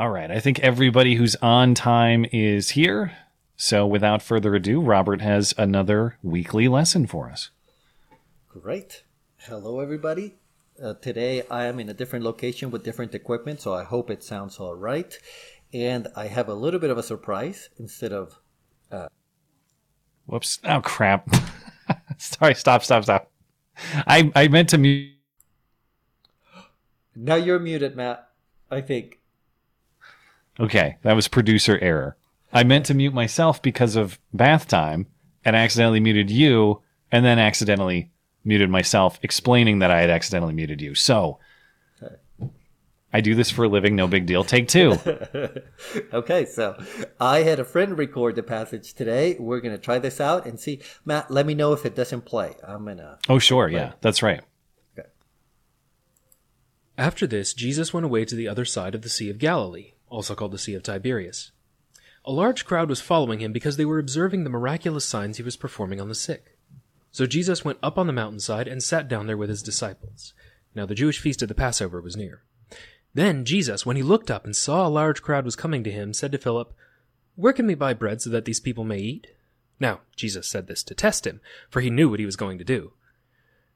All right. I think everybody who's on time is here. So without further ado, Robert has another weekly lesson for us. Great. Hello, everybody. Uh, today I am in a different location with different equipment, so I hope it sounds all right. And I have a little bit of a surprise instead of. Uh... Whoops. Oh, crap. Sorry. Stop, stop, stop. I, I meant to mute. Now you're muted, Matt. I think. Okay, that was producer error. I meant to mute myself because of bath time and accidentally muted you and then accidentally muted myself, explaining that I had accidentally muted you. So I do this for a living, no big deal. Take two. okay, so I had a friend record the passage today. We're going to try this out and see. Matt, let me know if it doesn't play. I'm going to. Oh, sure. Play. Yeah, that's right. Okay. After this, Jesus went away to the other side of the Sea of Galilee, also called the Sea of Tiberias. A large crowd was following him because they were observing the miraculous signs he was performing on the sick. So Jesus went up on the mountainside and sat down there with his disciples. Now the Jewish feast of the Passover was near. Then Jesus, when he looked up and saw a large crowd was coming to him, said to Philip, Where can we buy bread so that these people may eat? Now, Jesus said this to test him, for he knew what he was going to do.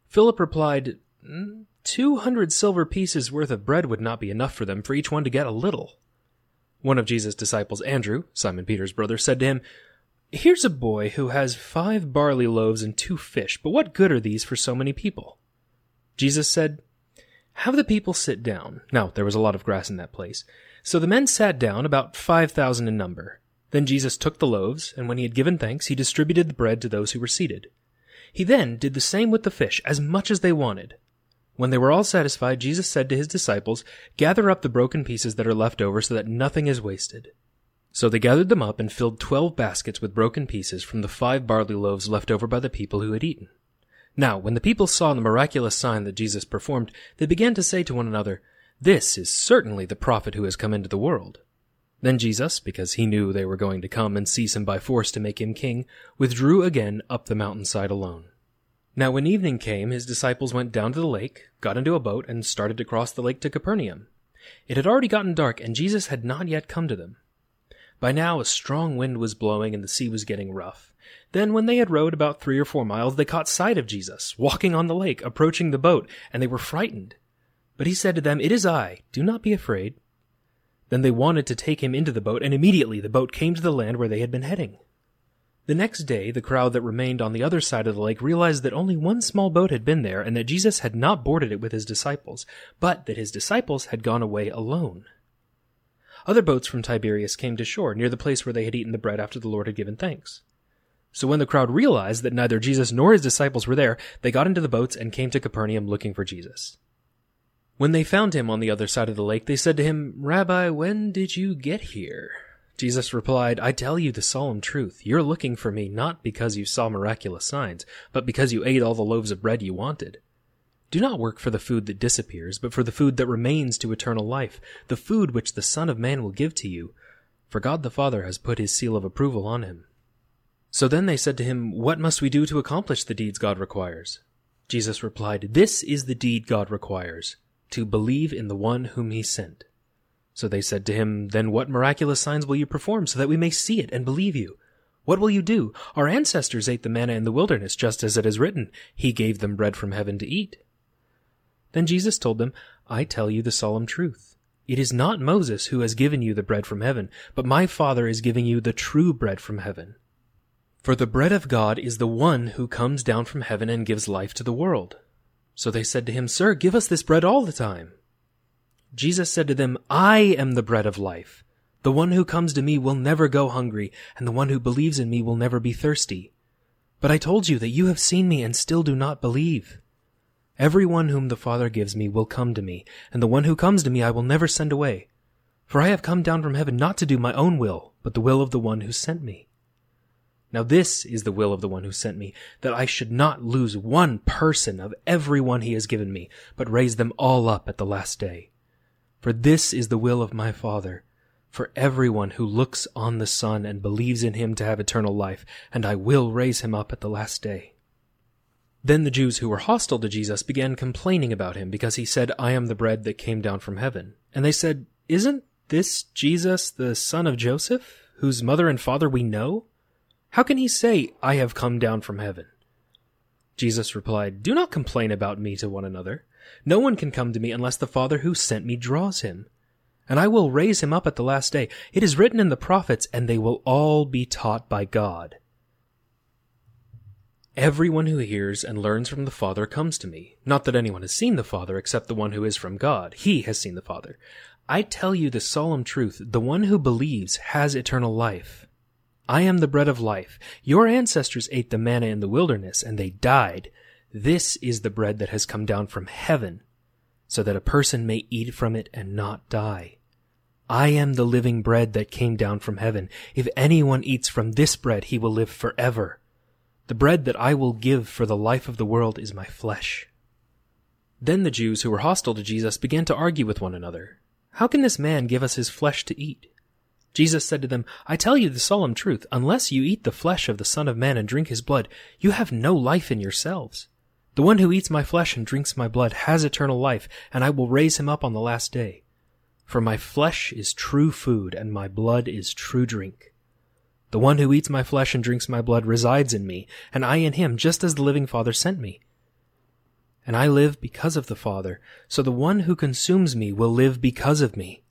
Philip replied, mm, Two hundred silver pieces worth of bread would not be enough for them for each one to get a little. One of Jesus' disciples, Andrew, Simon Peter's brother, said to him, Here's a boy who has five barley loaves and two fish, but what good are these for so many people? Jesus said, Have the people sit down. Now, there was a lot of grass in that place. So the men sat down, about five thousand in number. Then Jesus took the loaves, and when he had given thanks, he distributed the bread to those who were seated. He then did the same with the fish, as much as they wanted. When they were all satisfied, Jesus said to his disciples, Gather up the broken pieces that are left over so that nothing is wasted. So they gathered them up and filled twelve baskets with broken pieces from the five barley loaves left over by the people who had eaten. Now, when the people saw the miraculous sign that Jesus performed, they began to say to one another, This is certainly the prophet who has come into the world. Then Jesus, because he knew they were going to come and seize him by force to make him king, withdrew again up the mountainside alone. Now when evening came, his disciples went down to the lake, got into a boat, and started to cross the lake to Capernaum. It had already gotten dark, and Jesus had not yet come to them. By now a strong wind was blowing and the sea was getting rough. Then, when they had rowed about three or four miles, they caught sight of Jesus, walking on the lake, approaching the boat, and they were frightened. But he said to them, It is I, do not be afraid. Then they wanted to take him into the boat, and immediately the boat came to the land where they had been heading. The next day, the crowd that remained on the other side of the lake realized that only one small boat had been there, and that Jesus had not boarded it with his disciples, but that his disciples had gone away alone. Other boats from Tiberias came to shore near the place where they had eaten the bread after the Lord had given thanks. So when the crowd realized that neither Jesus nor his disciples were there, they got into the boats and came to Capernaum looking for Jesus. When they found him on the other side of the lake, they said to him, Rabbi, when did you get here? Jesus replied, I tell you the solemn truth. You're looking for me not because you saw miraculous signs, but because you ate all the loaves of bread you wanted. Do not work for the food that disappears, but for the food that remains to eternal life, the food which the Son of Man will give to you. For God the Father has put his seal of approval on him. So then they said to him, What must we do to accomplish the deeds God requires? Jesus replied, This is the deed God requires, to believe in the one whom he sent. So they said to him, Then what miraculous signs will you perform, so that we may see it and believe you? What will you do? Our ancestors ate the manna in the wilderness, just as it is written, He gave them bread from heaven to eat. Then Jesus told them, I tell you the solemn truth. It is not Moses who has given you the bread from heaven, but my Father is giving you the true bread from heaven. For the bread of God is the one who comes down from heaven and gives life to the world. So they said to him, Sir, give us this bread all the time. Jesus said to them, I am the bread of life. The one who comes to me will never go hungry, and the one who believes in me will never be thirsty. But I told you that you have seen me and still do not believe. Every one whom the Father gives me will come to me, and the one who comes to me I will never send away. For I have come down from heaven not to do my own will, but the will of the one who sent me. Now this is the will of the one who sent me, that I should not lose one person of every one he has given me, but raise them all up at the last day. For this is the will of my Father, for everyone who looks on the Son and believes in him to have eternal life, and I will raise him up at the last day. Then the Jews who were hostile to Jesus began complaining about him because he said, I am the bread that came down from heaven. And they said, Isn't This Jesus, the son of Joseph, whose mother and father we know? How can he say, I have come down from heaven? Jesus replied, Do not complain about me to one another. No one can come to me unless the Father who sent me draws him. And I will raise him up at the last day. It is written in the prophets, and they will all be taught by God. Everyone who hears and learns from the Father comes to me. Not that anyone has seen the Father except the one who is from God. He has seen the Father. I tell you the solemn truth. The one who believes has eternal life. I am the bread of life. Your ancestors ate the manna in the wilderness and they died. This is the bread that has come down from heaven so that a person may eat from it and not die. I am the living bread that came down from heaven. If anyone eats from this bread, he will live forever. The bread that I will give for the life of the world is my flesh. Then the Jews who were hostile to Jesus began to argue with one another. How can this man give us his flesh to eat? Jesus said to them, I tell you the solemn truth, unless you eat the flesh of the Son of Man and drink his blood, you have no life in yourselves. The one who eats my flesh and drinks my blood has eternal life, and I will raise him up on the last day. For my flesh is true food, and my blood is true drink. The one who eats my flesh and drinks my blood resides in me, and I in him, just as the living Father sent me. And I live because of the Father, so the one who consumes me will live because of me.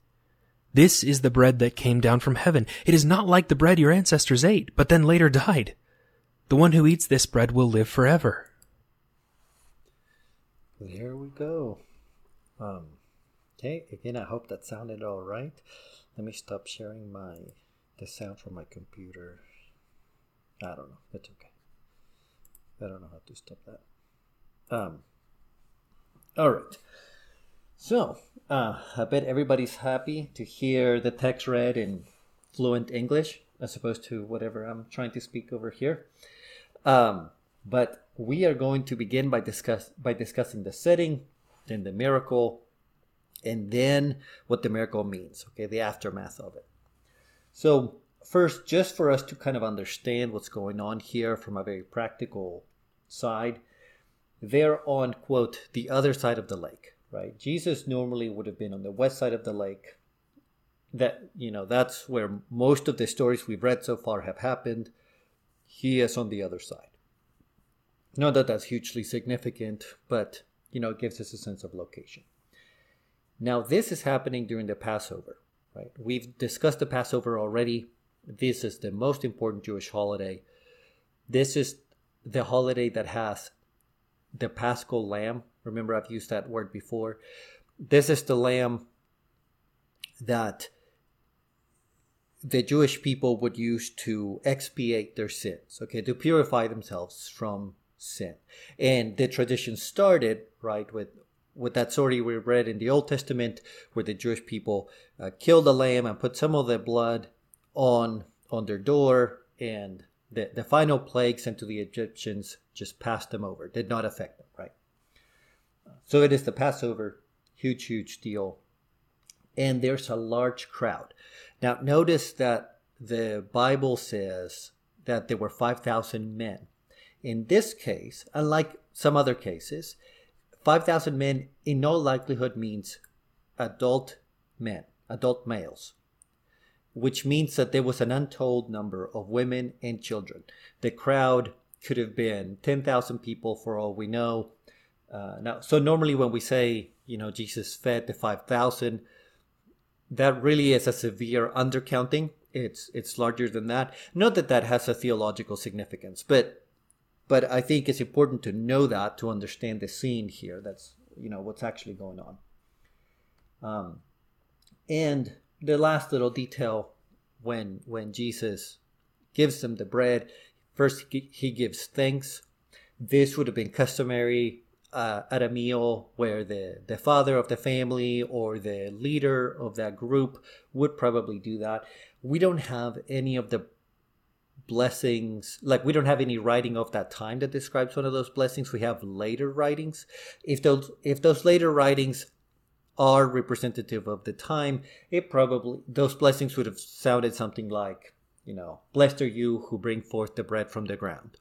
This is the bread that came down from heaven. It is not like the bread your ancestors ate, but then later died. The one who eats this bread will live forever. There we go. Um, okay, again, I hope that sounded all right. Let me stop sharing my the sound from my computer. I don't know. It's okay. I don't know how to stop that. Um. All right. So, uh, I bet everybody's happy to hear the text read in fluent English as opposed to whatever I'm trying to speak over here. Um, but we are going to begin by discuss by discussing the setting, then the miracle, and then what the miracle means. Okay, the aftermath of it. So, first, just for us to kind of understand what's going on here from a very practical side, they're on, quote, the other side of the lake, right? Jesus normally would have been on the west side of the lake. That, you know, that's where most of the stories we've read so far have happened. He is on the other side. Not that that's hugely significant, but, you know, it gives us a sense of location. Now, this is happening during the Passover right? We've discussed the Passover already. This is the most important Jewish holiday. This is the holiday that has the paschal lamb. Remember, I've used that word before. This is the lamb that the Jewish people would use to expiate their sins, okay, to purify themselves from sin. And the tradition started, right, with with that story we read in the Old Testament, where the Jewish people uh, killed a lamb and put some of the blood on on their door, and the, the final plague sent to the Egyptians just passed them over, did not affect them, right? So it is the Passover, huge, huge deal. And there's a large crowd. Now, notice that the Bible says that there were 5,000 men. In this case, unlike some other cases, 5,000 men in no likelihood means adult men, adult males, which means that there was an untold number of women and children. The crowd could have been 10,000 people for all we know. Uh, now, so normally when we say, you know, Jesus fed the 5,000, that really is a severe undercounting. It's it's larger than that. Not that that has a theological significance, but but I think it's important to know that to understand the scene here. That's you know what's actually going on. Um, and the last little detail when when Jesus gives them the bread, first he gives thanks. This would have been customary uh, at a meal where the, the father of the family or the leader of that group would probably do that. We don't have any of the blessings like we don't have any writing of that time that describes one of those blessings. We have later writings. If those if those later writings are representative of the time it probably those blessings would have sounded something like you know blessed are you who bring forth the bread from the ground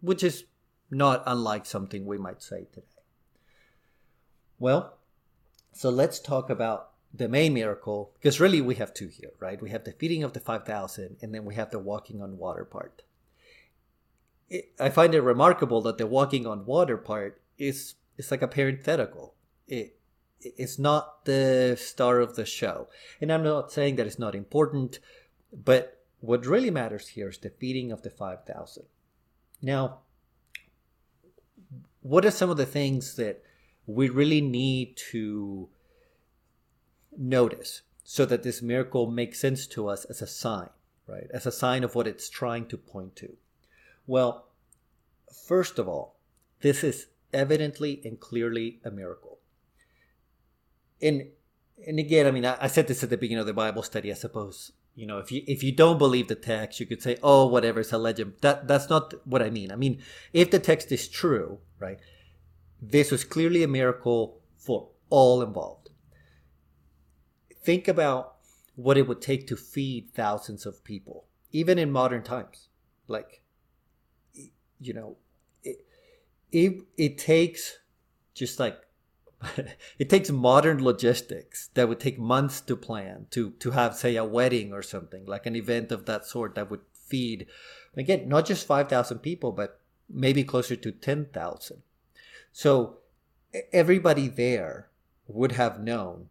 which is not unlike something we might say today. Well so let's talk about the main miracle, because really we have two here, right? We have the feeding of the 5,000 and then we have the walking on water part. It, I find it remarkable that the walking on water part is it's like a parenthetical. It it's not the star of the show. And I'm not saying that it's not important, but what really matters here is the feeding of the 5,000. Now, what are some of the things that we really need to notice so that this miracle makes sense to us as a sign, right? As a sign of what it's trying to point to. Well, first of all, this is evidently and clearly a miracle. And and again, I mean, I, I said this at the beginning of the Bible study. I suppose you know if you if you don't believe the text, you could say, "Oh, whatever, it's a legend." That that's not what I mean. I mean, if the text is true, right? This was clearly a miracle for all involved. Think about what it would take to feed thousands of people, even in modern times. Like, you know, it, it, it takes just like it takes modern logistics that would take months to plan to to have say a wedding or something like an event of that sort that would feed again not just 5000 people but maybe closer to 10,000 so everybody there would have known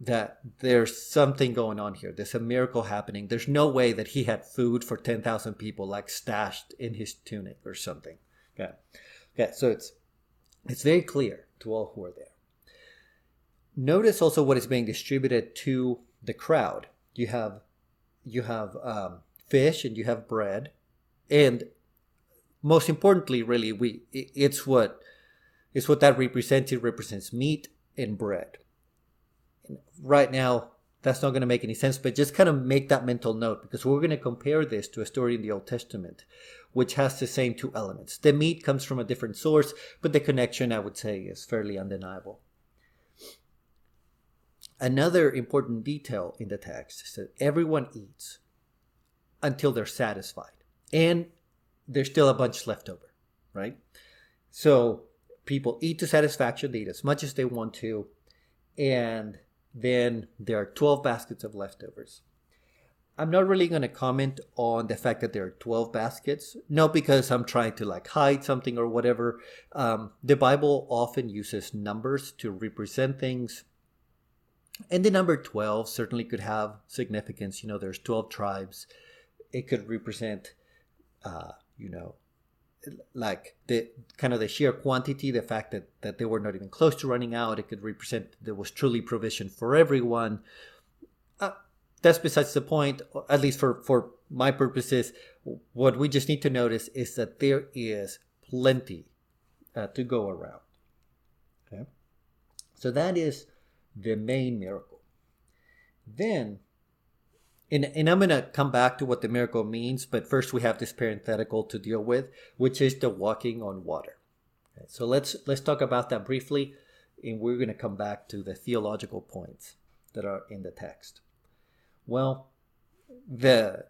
that there's something going on here. There's a miracle happening. There's no way that he had food for 10,000 people like stashed in his tunic or something. Okay. Okay. So it's, it's very clear to all who are there. Notice also what is being distributed to the crowd. You have, you have um, fish and you have bread, and most importantly, really, we it's what it's what that represents. It represents meat and bread right now that's not going to make any sense, but just kind of make that mental note because we're going to compare this to a story in the Old Testament, which has the same two elements. The meat comes from a different source, but the connection, I would say, is fairly undeniable. Another important detail in the text is that everyone eats until they're satisfied, and there's still a bunch left over, right? So people eat to satisfaction, they eat as much as they want to, and then there are 12 baskets of leftovers. I'm not really going to comment on the fact that there are 12 baskets, not because I'm trying to like hide something or whatever. Um, the Bible often uses numbers to represent things. And the number 12 certainly could have significance. You know, there's 12 tribes. It could represent, uh, you know, like the kind of the sheer quantity, the fact that, that they were not even close to running out, it could represent there was truly provision for everyone. Uh, that's besides the point, at least for, for my purposes. What we just need to notice is that there is plenty uh, to go around. Okay, so that is the main miracle. Then and, and I'm going to come back to what the miracle means, but first we have this parenthetical to deal with, which is the walking on water. Okay, so let's let's talk about that briefly, and we're going to come back to the theological points that are in the text. Well, the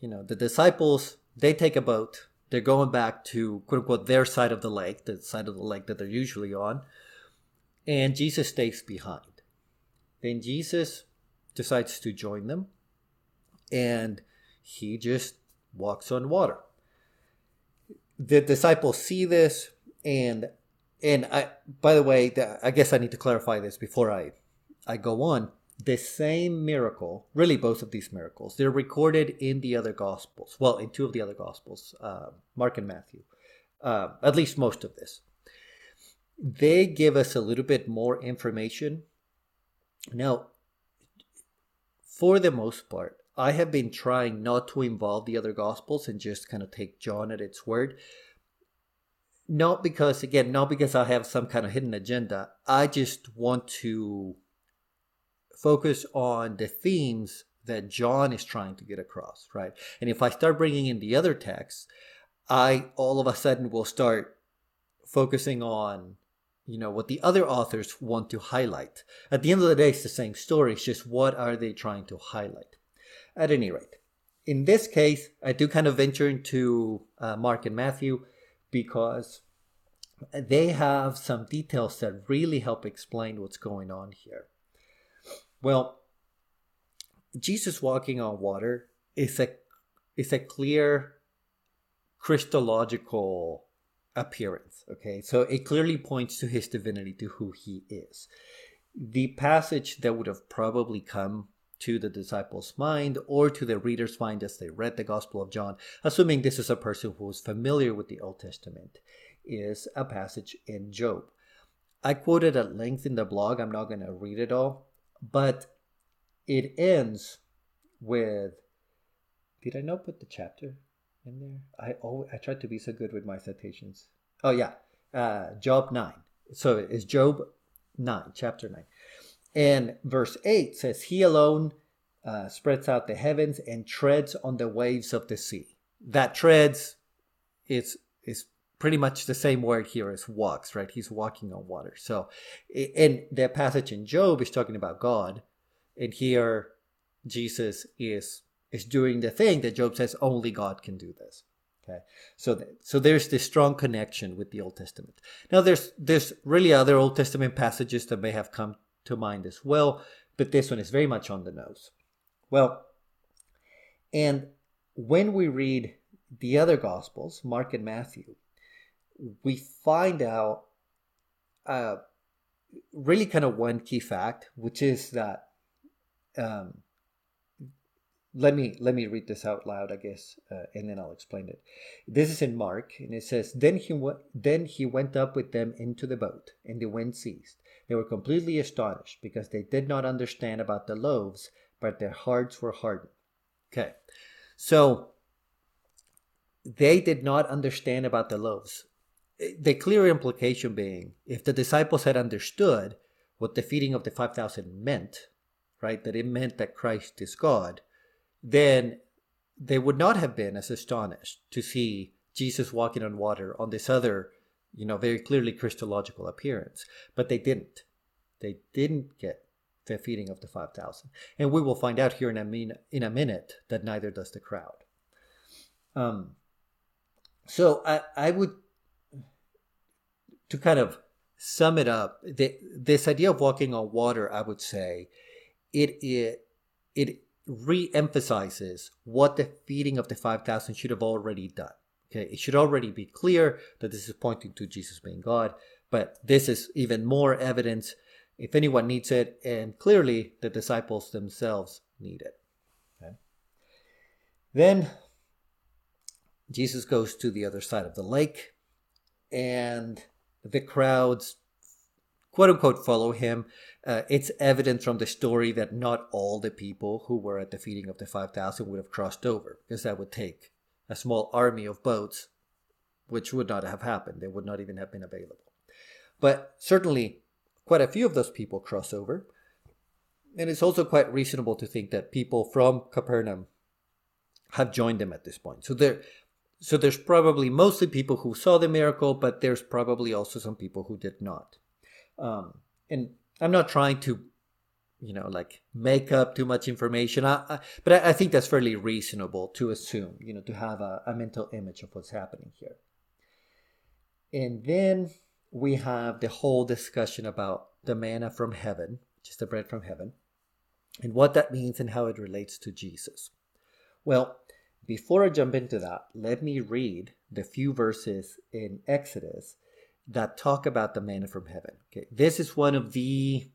you know the disciples they take a boat. They're going back to quote unquote their side of the lake, the side of the lake that they're usually on, and Jesus stays behind. Then Jesus decides to join them and he just walks on water. The disciples see this, and and I by the way, I guess I need to clarify this before I I go on. The same miracle, really both of these miracles, they're recorded in the other gospels. Well, in two of the other gospels, uh, Mark and Matthew. Uh, at least most of this. They give us a little bit more information. Now, for the most part, I have been trying not to involve the other gospels and just kind of take John at its word. Not because, again, not because I have some kind of hidden agenda. I just want to focus on the themes that John is trying to get across, right? And if I start bringing in the other texts, I all of a sudden will start focusing on you know what the other authors want to highlight at the end of the day it's the same story it's just what are they trying to highlight at any rate, in this case, I do kind of venture into uh, Mark and Matthew because they have some details that really help explain what's going on here. Well, Jesus walking on water is a is a clear Christological appearance. Okay, so it clearly points to his divinity, to who he is. The passage that would have probably come to the disciples' mind or to the reader's mind as they read the Gospel of John, assuming this is a person who is familiar with the Old Testament, is a passage in Job. I quoted at length in the blog. I'm not going to read it all, but it ends with. Did I not put the chapter in there? I oh I tried to be so good with my citations. Oh yeah, uh, Job nine. So it's Job nine, chapter nine, and verse eight says, "He alone uh, spreads out the heavens and treads on the waves of the sea." That treads is is pretty much the same word here as walks, right? He's walking on water. So, and the passage in Job is talking about God, and here Jesus is is doing the thing that Job says only God can do this. Okay, so th- so there's this strong connection with the Old Testament. Now there's there's really other Old Testament passages that may have come to mind as well, but this one is very much on the nose. Well, and when we read the other Gospels, Mark and Matthew, we find out uh, really kind of one key fact, which is that um, let me let me read this out loud, I guess, uh, and then I'll explain it. This is in Mark, and it says, "Then he then he went up with them into the boat, and the wind ceased. They were completely astonished because they did not understand about the loaves, but their hearts were hardened." Okay, so they did not understand about the loaves. The clear implication being, if the disciples had understood what the feeding of the five thousand meant, right, that it meant that Christ is God then they would not have been as astonished to see Jesus walking on water on this other, you know, very clearly Christological appearance. But they didn't. They didn't get the feeding of the 5,000. And we will find out here in a, min- in a minute that neither does the crowd. Um, so I, I would, to kind of sum it up, the, this idea of walking on water, I would say, it, it, it re-emphasizes what the feeding of the 5000 should have already done okay it should already be clear that this is pointing to jesus being god but this is even more evidence if anyone needs it and clearly the disciples themselves need it okay then jesus goes to the other side of the lake and the crowds quote unquote follow him. Uh, it's evident from the story that not all the people who were at the feeding of the 5,000 would have crossed over because that would take a small army of boats, which would not have happened. They would not even have been available. But certainly, quite a few of those people cross over. And it's also quite reasonable to think that people from Capernaum have joined them at this point. So there, so there's probably mostly people who saw the miracle, but there's probably also some people who did not. Um, and I'm not trying to, you know, like make up too much information. I, I, but I, I, think that's fairly reasonable to assume, you know, to have a, a mental image of what's happening here. And then we have the whole discussion about the manna from heaven, just the bread from heaven, and what that means and how it relates to Jesus. Well, before I jump into that, let me read the few verses in Exodus that talk about the manna from heaven. Okay, this is one of the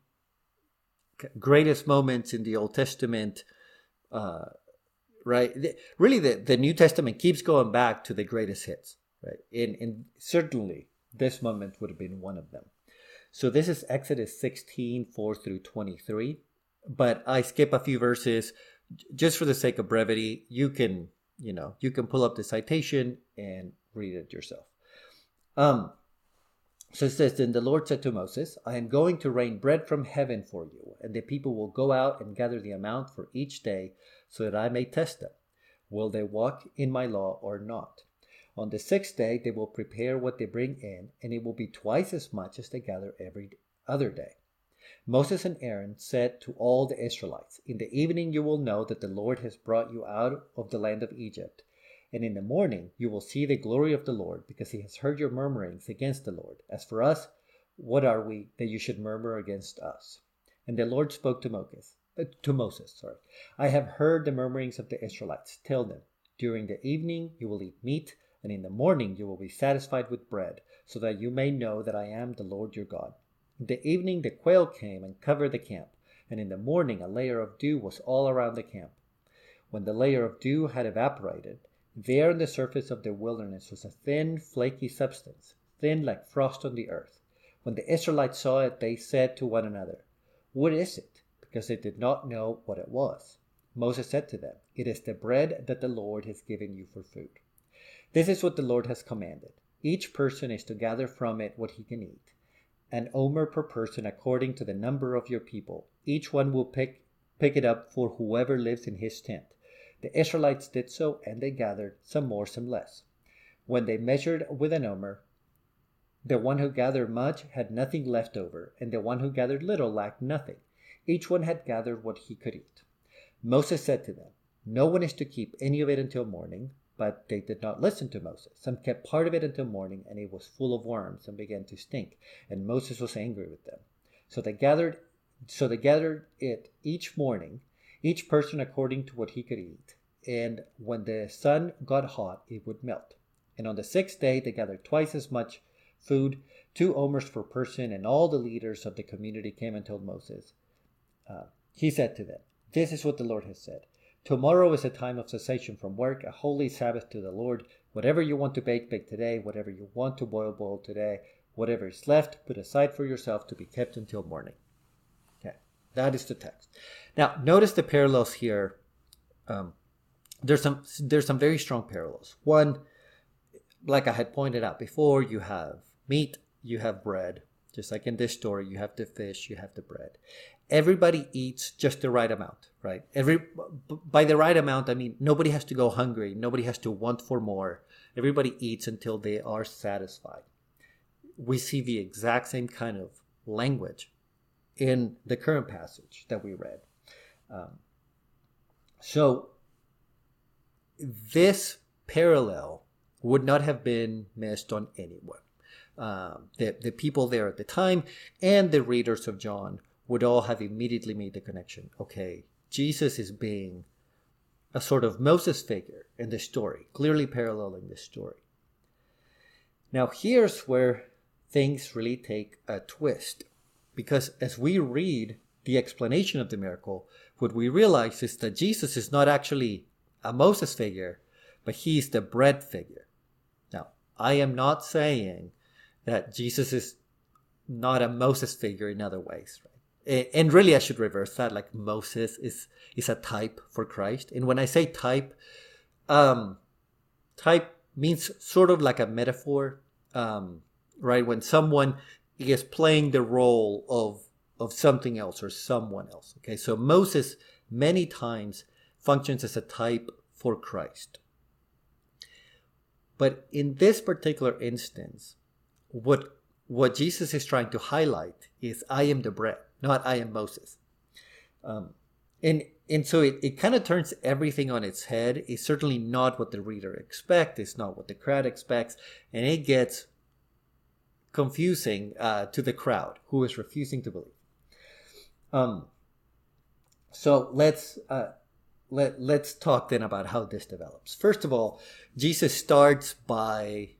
greatest moments in the Old Testament. Uh, right, really, the, the New Testament keeps going back to the greatest hits. Right, and, and certainly this moment would have been one of them. So this is Exodus 16, 4 through 23. But I skip a few verses just for the sake of brevity. You can, you know, you can pull up the citation and read it yourself. Um, so it says, Then the Lord said to Moses, I am going to rain bread from heaven for you, and the people will go out and gather the amount for each day, so that I may test them. Will they walk in my law or not? On the sixth day they will prepare what they bring in, and it will be twice as much as they gather every other day. Moses and Aaron said to all the Israelites, In the evening you will know that the Lord has brought you out of the land of Egypt and in the morning you will see the glory of the Lord, because he has heard your murmurings against the Lord. As for us, what are we that you should murmur against us? And the Lord spoke to Moses, uh, to Moses, sorry, I have heard the murmurings of the Israelites. Tell them, during the evening you will eat meat, and in the morning you will be satisfied with bread, so that you may know that I am the Lord your God. In the evening the quail came and covered the camp, and in the morning a layer of dew was all around the camp. When the layer of dew had evaporated, there on the surface of the wilderness was a thin, flaky substance, thin like frost on the earth. When the Israelites saw it, they said to one another, What is it? Because they did not know what it was. Moses said to them, It is the bread that the Lord has given you for food. This is what the Lord has commanded. Each person is to gather from it what he can eat, an omer per person according to the number of your people. Each one will pick, pick it up for whoever lives in his tent. The Israelites did so, and they gathered, some more, some less. When they measured with an omer, the one who gathered much had nothing left over, and the one who gathered little lacked nothing. Each one had gathered what he could eat. Moses said to them, No one is to keep any of it until morning. But they did not listen to Moses. Some kept part of it until morning, and it was full of worms and began to stink. And Moses was angry with them. So they gathered so they gathered it each morning, each person according to what he could eat. And when the sun got hot, it would melt. And on the sixth day they gathered twice as much food, two omers per person, and all the leaders of the community came and told Moses. Uh, he said to them, This is what the Lord has said. Tomorrow is a time of cessation from work, a holy Sabbath to the Lord. Whatever you want to bake, bake today. Whatever you want to boil, boil today. Whatever is left, put aside for yourself to be kept until morning. That is the text. Now, notice the parallels here. Um, there's some there's some very strong parallels. One, like I had pointed out before, you have meat, you have bread. Just like in this story, you have the fish, you have the bread everybody eats just the right amount, right? Every by the right amount, I mean nobody has to go hungry, nobody has to want for more. Everybody eats until they are satisfied. We see the exact same kind of language in the current passage that we read. Um, so this parallel would not have been missed on anyone. Um, the, the people there at the time and the readers of John would all have immediately made the connection. Okay, Jesus is being a sort of Moses figure in this story, clearly paralleling this story. Now, here's where things really take a twist. Because as we read the explanation of the miracle, what we realize is that Jesus is not actually a Moses figure, but he's the bread figure. Now, I am not saying that Jesus is not a Moses figure in other ways, right? and really i should reverse that like moses is is a type for christ and when i say type um type means sort of like a metaphor um right when someone is playing the role of of something else or someone else okay so moses many times functions as a type for christ but in this particular instance what what jesus is trying to highlight is i am the bread not I am Moses. Um, and and so it, it kind of turns everything on its head. It's certainly not what the reader expects. It's not what the crowd expects, and it gets confusing uh, to the crowd who is refusing to believe. Um, so let's uh, let let's talk then about how this develops. First of all, Jesus starts by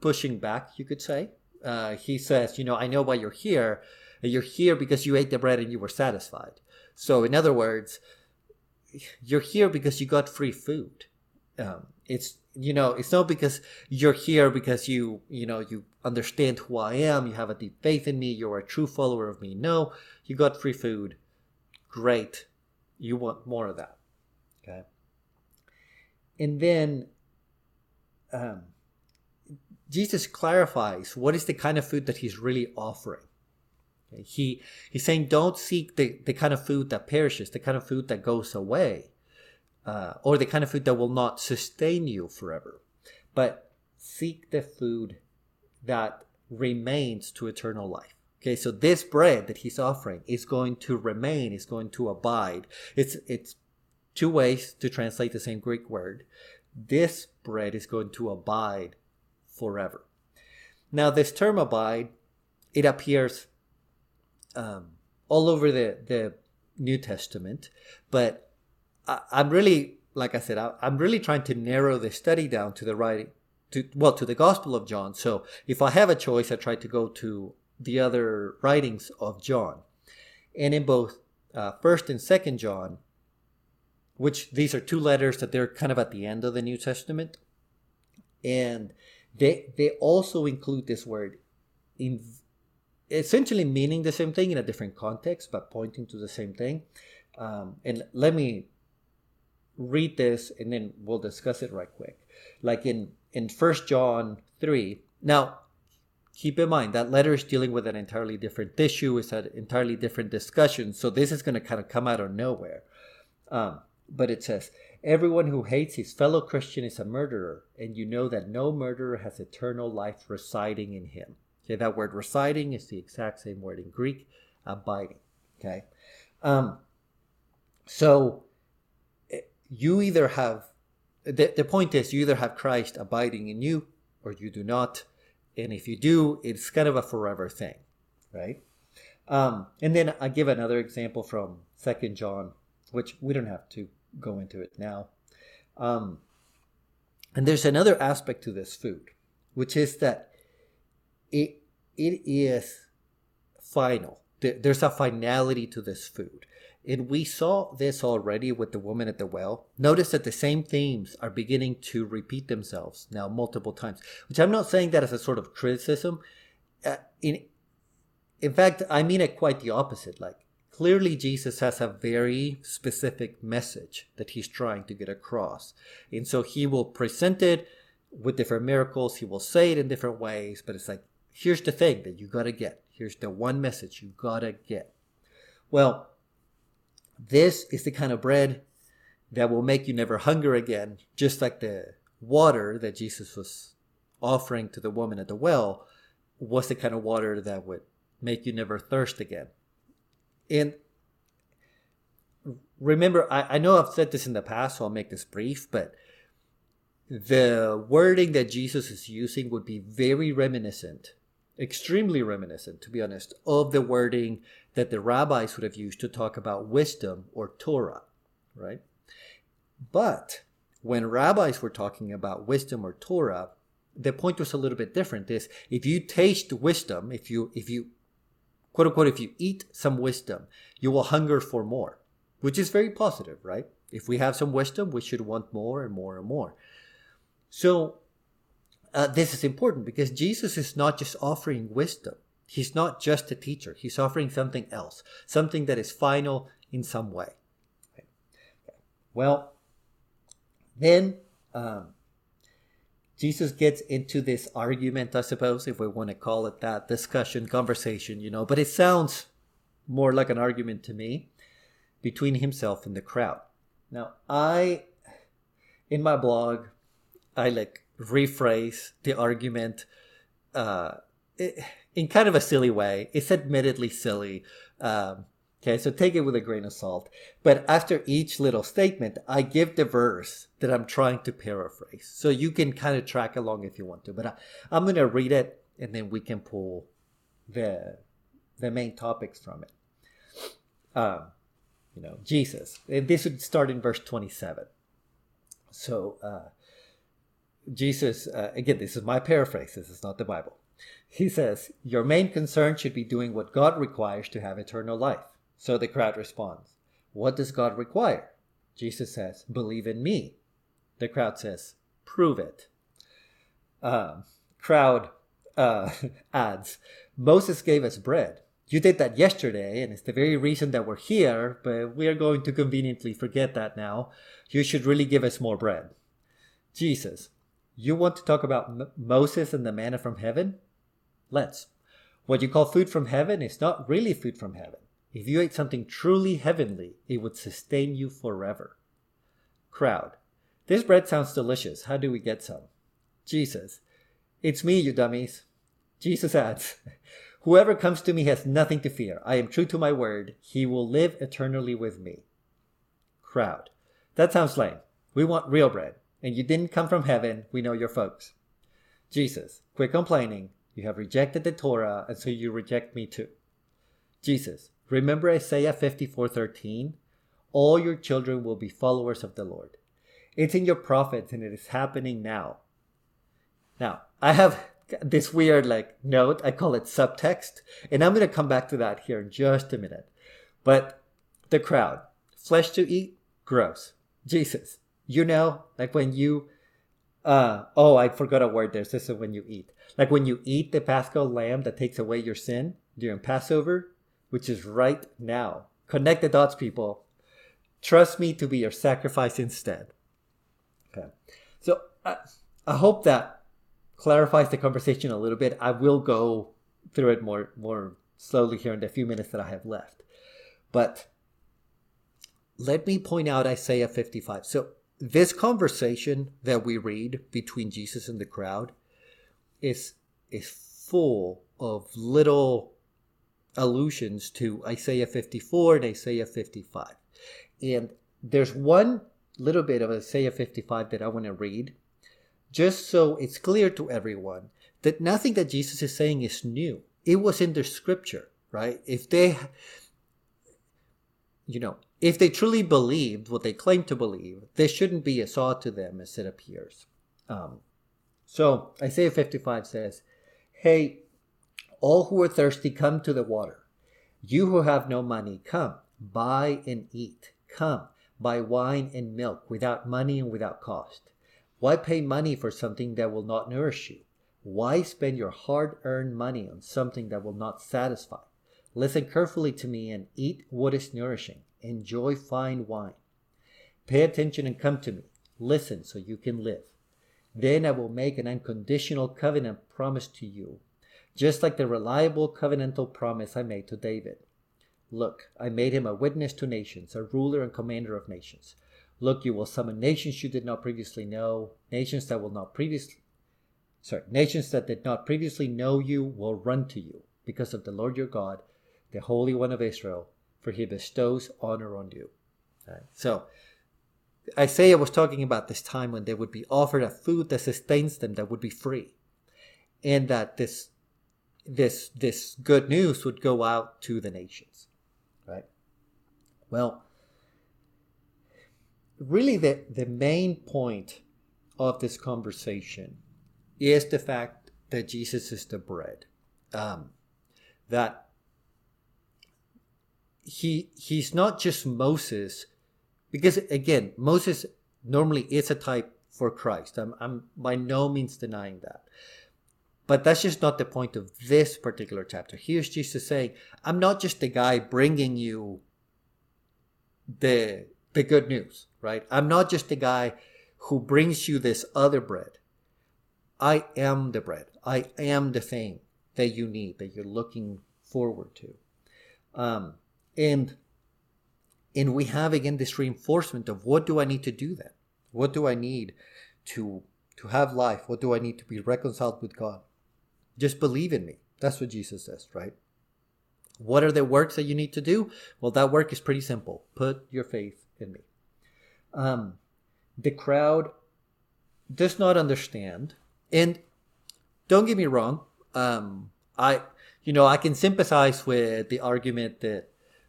pushing back. You could say uh, he says, "You know, I know why you're here." You're here because you ate the bread and you were satisfied. So, in other words, you're here because you got free food. Um, it's you know it's not because you're here because you you know you understand who I am. You have a deep faith in me. You're a true follower of me. No, you got free food. Great. You want more of that. Okay. And then um, Jesus clarifies what is the kind of food that he's really offering. He he's saying don't seek the, the kind of food that perishes, the kind of food that goes away, uh, or the kind of food that will not sustain you forever, but seek the food that remains to eternal life. Okay, so this bread that he's offering is going to remain, is going to abide. It's it's two ways to translate the same Greek word. This bread is going to abide forever. Now, this term abide, it appears um, all over the, the New Testament, but I, I'm really, like I said, I, I'm really trying to narrow the study down to the writing, to well, to the Gospel of John. So if I have a choice, I try to go to the other writings of John, and in both uh, First and Second John, which these are two letters that they're kind of at the end of the New Testament, and they they also include this word in essentially meaning the same thing in a different context, but pointing to the same thing. Um, and let me read this, and then we'll discuss it right quick. Like in in First John three. Now, keep in mind that letter is dealing with an entirely different issue. It's an entirely different discussion. So this is going to kind of come out of nowhere. Um, but it says, Everyone who hates his fellow Christian is a murderer, and you know that no murderer has eternal life residing in him. Okay, that word residing is the exact same word in Greek, abiding. Okay, um, so eh, you either have the, the point is you either have Christ abiding in you or you do not, and if you do, it's kind of a forever thing, right? Um, and then I give another example from Second John, which we don't have to go into it now. Um, and there's another aspect to this food, which is that it it is final. There's a finality to this food. And we saw this already with the woman at the well. Notice that the same themes are beginning to repeat themselves now multiple times, which I'm not saying that as a sort of criticism. Uh, in, in fact, I mean it quite the opposite. Like, clearly, Jesus has a very specific message that he's trying to get across. And so he will present it with different miracles, he will say it in different ways, but it's like, here's the thing that you gotta get. Here's the one message you gotta get. Well, this is the kind of bread that will make you never hunger again, just like the water that Jesus was offering to the woman at the well was the kind of water that would make you never thirst again. And remember, I, I know I've said this in the past, so I'll make this brief, but the wording that Jesus is using would be very reminiscent extremely reminiscent, to be honest, of the wording that the rabbis would have used to talk about wisdom or Torah, right? But when rabbis were talking about wisdom or Torah, the point was a little bit different. Is if you taste wisdom, if you if you quote unquote if you eat some wisdom, you will hunger for more, which is very positive, right? If we have some wisdom, we should want more and more and more. So uh, this is important because Jesus is not just offering wisdom. He's not just a teacher. He's offering something else, something that is final in some way. Okay. Well, then um, Jesus gets into this argument, I suppose, if we want to call it that, discussion, conversation, you know, but it sounds more like an argument to me between himself and the crowd. Now, I, in my blog, I like rephrase the argument uh, in kind of a silly way. It's admittedly silly. Um, okay, so take it with a grain of salt. But after each little statement, I give the verse that I'm trying to paraphrase. So you can kind of track along if you want to. But I, am going to read it and then we can pull the, the main topics from it. Um, you know, Jesus. And this would start in verse 27. So, uh, Jesus, uh, again, this is my paraphrase, this is not the Bible. He says, Your main concern should be doing what God requires to have eternal life. So the crowd responds, What does God require? Jesus says, Believe in me. The crowd says, Prove it. Uh, crowd uh, adds, Moses gave us bread. You did that yesterday, and it's the very reason that we're here, but we are going to conveniently forget that now. You should really give us more bread. Jesus, you want to talk about M- Moses and the manna from heaven? Let's. What you call food from heaven is not really food from heaven. If you ate something truly heavenly, it would sustain you forever. Crowd. This bread sounds delicious. How do we get some? Jesus. It's me, you dummies. Jesus adds, Whoever comes to me has nothing to fear. I am true to my word. He will live eternally with me. Crowd. That sounds lame. We want real bread and you didn't come from heaven, we know your folks. Jesus, quit complaining. You have rejected the Torah, and so you reject me too. Jesus, Remember Isaiah 54:13? All your children will be followers of the Lord. It's in your prophets and it is happening now. Now, I have this weird like note, I call it subtext, and I'm going to come back to that here in just a minute. But the crowd, flesh to eat, gross. Jesus, you know, like when you uh oh, I forgot a word there. This is when you eat. Like when you eat the paschal lamb that takes away your sin during Passover, which is right now. Connect the dots, people. Trust me to be your sacrifice instead. Okay. So I, I hope that clarifies the conversation a little bit. I will go through it more more slowly here in the few minutes that I have left. But let me point out Isaiah 55. So this conversation that we read between Jesus and the crowd is is full of little allusions to Isaiah 54 and Isaiah 55. And there's one little bit of Isaiah 55 that I want to read, just so it's clear to everyone that nothing that Jesus is saying is new. It was in the scripture, right? If they, you know, if they truly believed what they claim to believe, this shouldn't be a saw to them as it appears. Um, so Isaiah 55 says, Hey, all who are thirsty, come to the water. You who have no money, come, buy and eat. Come, buy wine and milk without money and without cost. Why pay money for something that will not nourish you? Why spend your hard earned money on something that will not satisfy? Listen carefully to me and eat what is nourishing. Enjoy fine wine. Pay attention and come to me. Listen so you can live. Then I will make an unconditional covenant promise to you just like the reliable covenantal promise I made to David. Look, I made him a witness to nations, a ruler and commander of nations. Look, you will summon nations you did not previously know, nations that will not previously sorry, nations that did not previously know you will run to you because of the Lord your God, the Holy One of Israel, for he bestows honor on you. Right. So Isaiah was talking about this time when they would be offered a food that sustains them that would be free. And that this this this good news would go out to the nations right well really the the main point of this conversation is the fact that jesus is the bread um, that he he's not just moses because again moses normally is a type for christ i'm, I'm by no means denying that but that's just not the point of this particular chapter. Here's Jesus saying, I'm not just the guy bringing you the, the good news, right? I'm not just the guy who brings you this other bread. I am the bread. I am the thing that you need, that you're looking forward to. Um, and and we have again this reinforcement of what do I need to do then? What do I need to to have life? What do I need to be reconciled with God? Just believe in me. That's what Jesus says, right? What are the works that you need to do? Well, that work is pretty simple. Put your faith in me. Um, the crowd does not understand, and don't get me wrong. Um, I, you know, I can sympathize with the argument that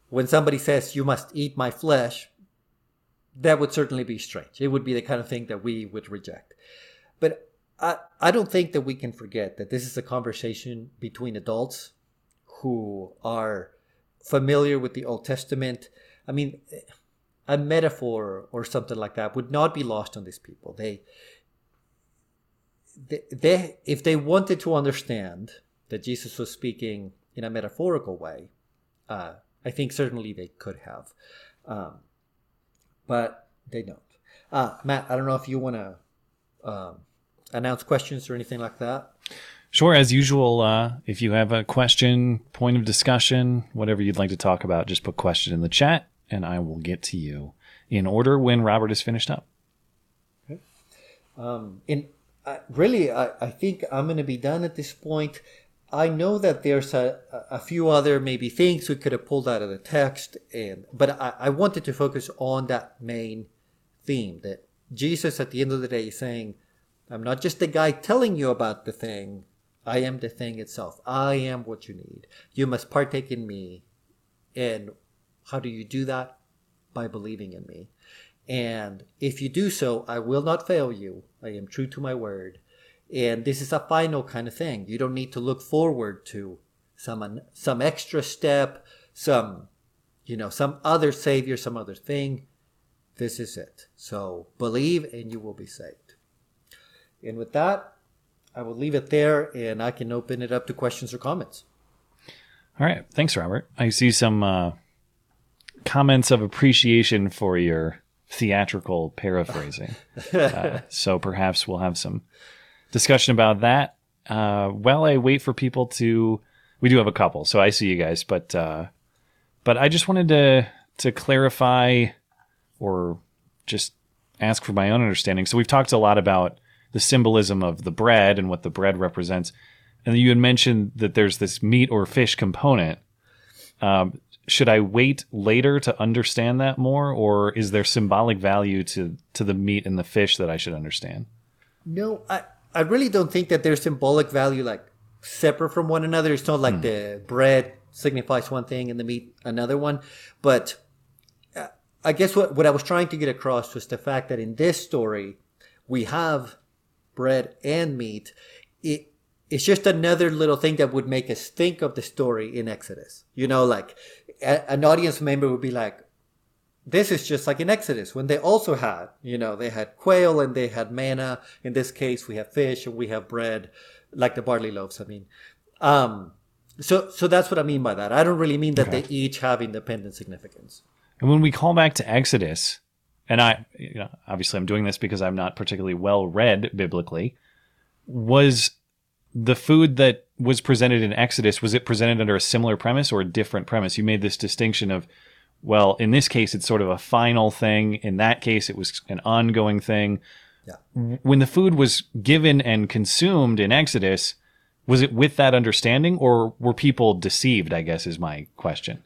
when somebody says you must eat my flesh, that would certainly be strange. It would be the kind of thing that we would reject. But I, I don't think that we can forget that this is a conversation between adults who are familiar with the Old Testament. I mean, a metaphor or something like that would not be lost on these people. They, they, they if they wanted to understand that Jesus was speaking in a metaphorical way, uh, I think certainly they could have, um, but they don't. Uh, Matt, I don't know if you want to um, announce questions or anything like that? Sure. As usual, uh, if you have a question, point of discussion, whatever you'd like to talk about, just put question in the chat and I will get to you in order when Robert is finished up. Okay. Um, and I, really, I, I think I'm going to be done at this point. I know that there's a, a few other maybe things we could have pulled out of the text, and but I, I wanted to focus on that main theme that Jesus at the end of the day is saying, I'm not just the guy telling you about the thing. I am the thing itself. I am what you need. You must partake in me And how do you do that? By believing in me. And if you do so, I will not fail you. I am true to my word. And this is a final kind of thing. You don't need to look forward to some some extra step, some you know, some other savior, some other thing. This is it. So believe and you will be saved. And with that, I will leave it there and I can open it up to questions or comments. All right. Thanks, Robert. I see some uh, comments of appreciation for your theatrical paraphrasing. uh, so perhaps we'll have some discussion about that. Uh, while I wait for people to, we do have a couple, so I see you guys, but uh, but I just wanted to to clarify or just ask for my own understanding. So we've talked a lot about the symbolism of the bread and what the bread represents, and you had mentioned that there's this meat or fish component. Um, should I wait later to understand that more, or is there symbolic value to to the meat and the fish that I should understand? No, I I really don't think that there's symbolic value like separate from one another. It's not like hmm. the bread signifies one thing and the meat another one. But uh, I guess what, what I was trying to get across was the fact that in this story, we have bread and meat. It, it's just another little thing that would make us think of the story in Exodus. You know, like a, an audience member would be like, this is just like in Exodus when they also had, you know, they had quail and they had manna. In this case, we have fish and we have bread, like the barley loaves. I mean, um, so so that's what I mean by that. I don't really mean that okay. they each have independent significance. And when we call back to Exodus, and I, you know, obviously I'm doing this because I'm not particularly well read biblically, was the food that was presented in Exodus was it presented under a similar premise or a different premise? You made this distinction of well, in this case, it's sort of a final thing. In that case, it was an ongoing thing. Yeah. When the food was given and consumed in Exodus, was it with that understanding or were people deceived? I guess is my question.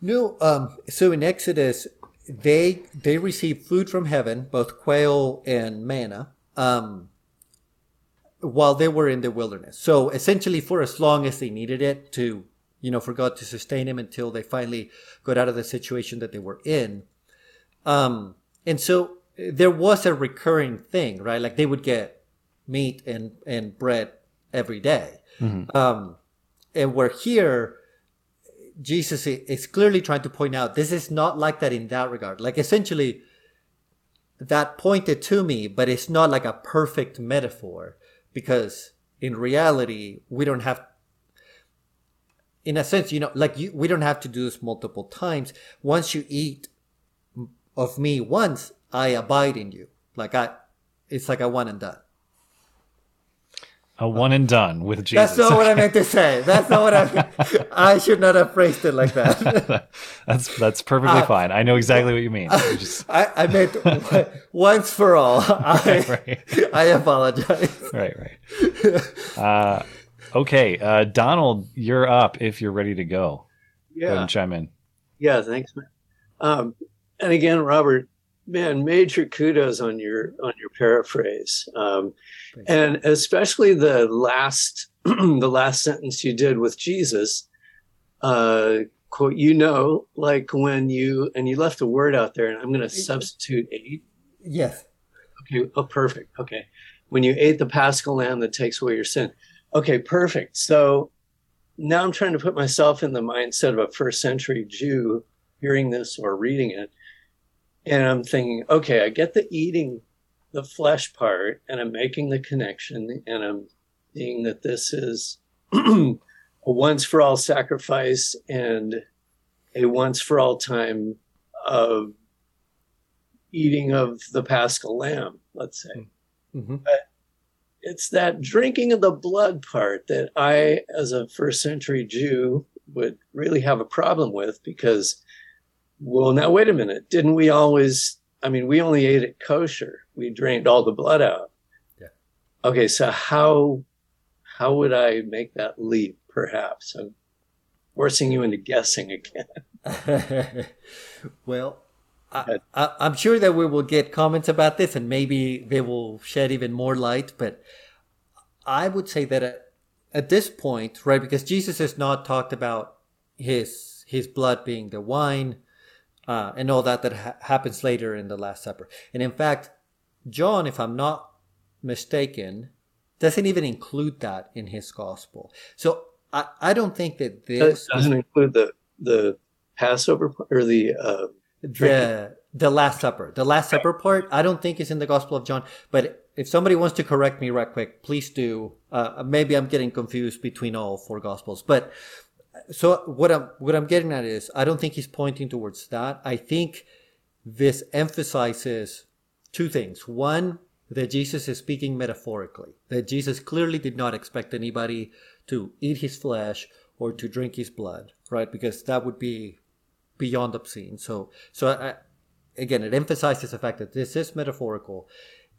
No. Um, so in Exodus, they they received food from heaven, both quail and manna, um, while they were in the wilderness. So essentially, for as long as they needed it to you know, for God to sustain him until they finally got out of the situation that they were in. Um, and so there was a recurring thing, right? Like they would get meat and, and bread every day. Mm-hmm. Um, and we're here, Jesus is clearly trying to point out this is not like that in that regard. Like essentially, that pointed to me, but it's not like a perfect metaphor because in reality, we don't have in a sense, you know, like you, we don't have to do this multiple times. Once you eat of me once, I abide in you. Like I, it's like a one and done. A one and done with Jesus. That's not what I meant to say. That's not what I. I should not have phrased it like that. that's that's perfectly uh, fine. I know exactly what you mean. Just... I, I meant once for all. I, right. I apologize. Right, right. Uh, Okay, uh, Donald, you're up if you're ready to go. Yeah, go and chime in. Yeah, thanks, man. Um, and again, Robert, man, major kudos on your on your paraphrase, um, and especially the last the last sentence you did with Jesus. Uh, quote, you know, like when you and you left a word out there, and I'm going to substitute ate. Yes. Okay. Oh, perfect. Okay. When you ate the Paschal lamb that takes away your sin Okay, perfect. So now I'm trying to put myself in the mindset of a first century Jew hearing this or reading it. And I'm thinking, okay, I get the eating the flesh part and I'm making the connection and I'm seeing that this is a once for all sacrifice and a once for all time of eating of the paschal lamb, let's say. Mm-hmm. But it's that drinking of the blood part that I, as a first century Jew, would really have a problem with because, well, now wait a minute. Didn't we always? I mean, we only ate it kosher. We drained all the blood out. Yeah. Okay, so how how would I make that leap? Perhaps I'm forcing you into guessing again. well, I, am sure that we will get comments about this and maybe they will shed even more light. But I would say that at, at this point, right, because Jesus has not talked about his his blood being the wine, uh, and all that that ha- happens later in the Last Supper. And in fact, John, if I'm not mistaken, doesn't even include that in his gospel. So I, I don't think that this doesn't include the the Passover or the uh, the the Last Supper. The Last Supper part, I don't think is in the Gospel of John. But if somebody wants to correct me right quick, please do. Uh, maybe I'm getting confused between all four Gospels. But so what I'm what I'm getting at is I don't think he's pointing towards that. I think this emphasizes two things. One, that Jesus is speaking metaphorically. That Jesus clearly did not expect anybody to eat his flesh or to drink his blood, right? Because that would be beyond obscene. So, so I, again, it emphasizes the fact that this is metaphorical,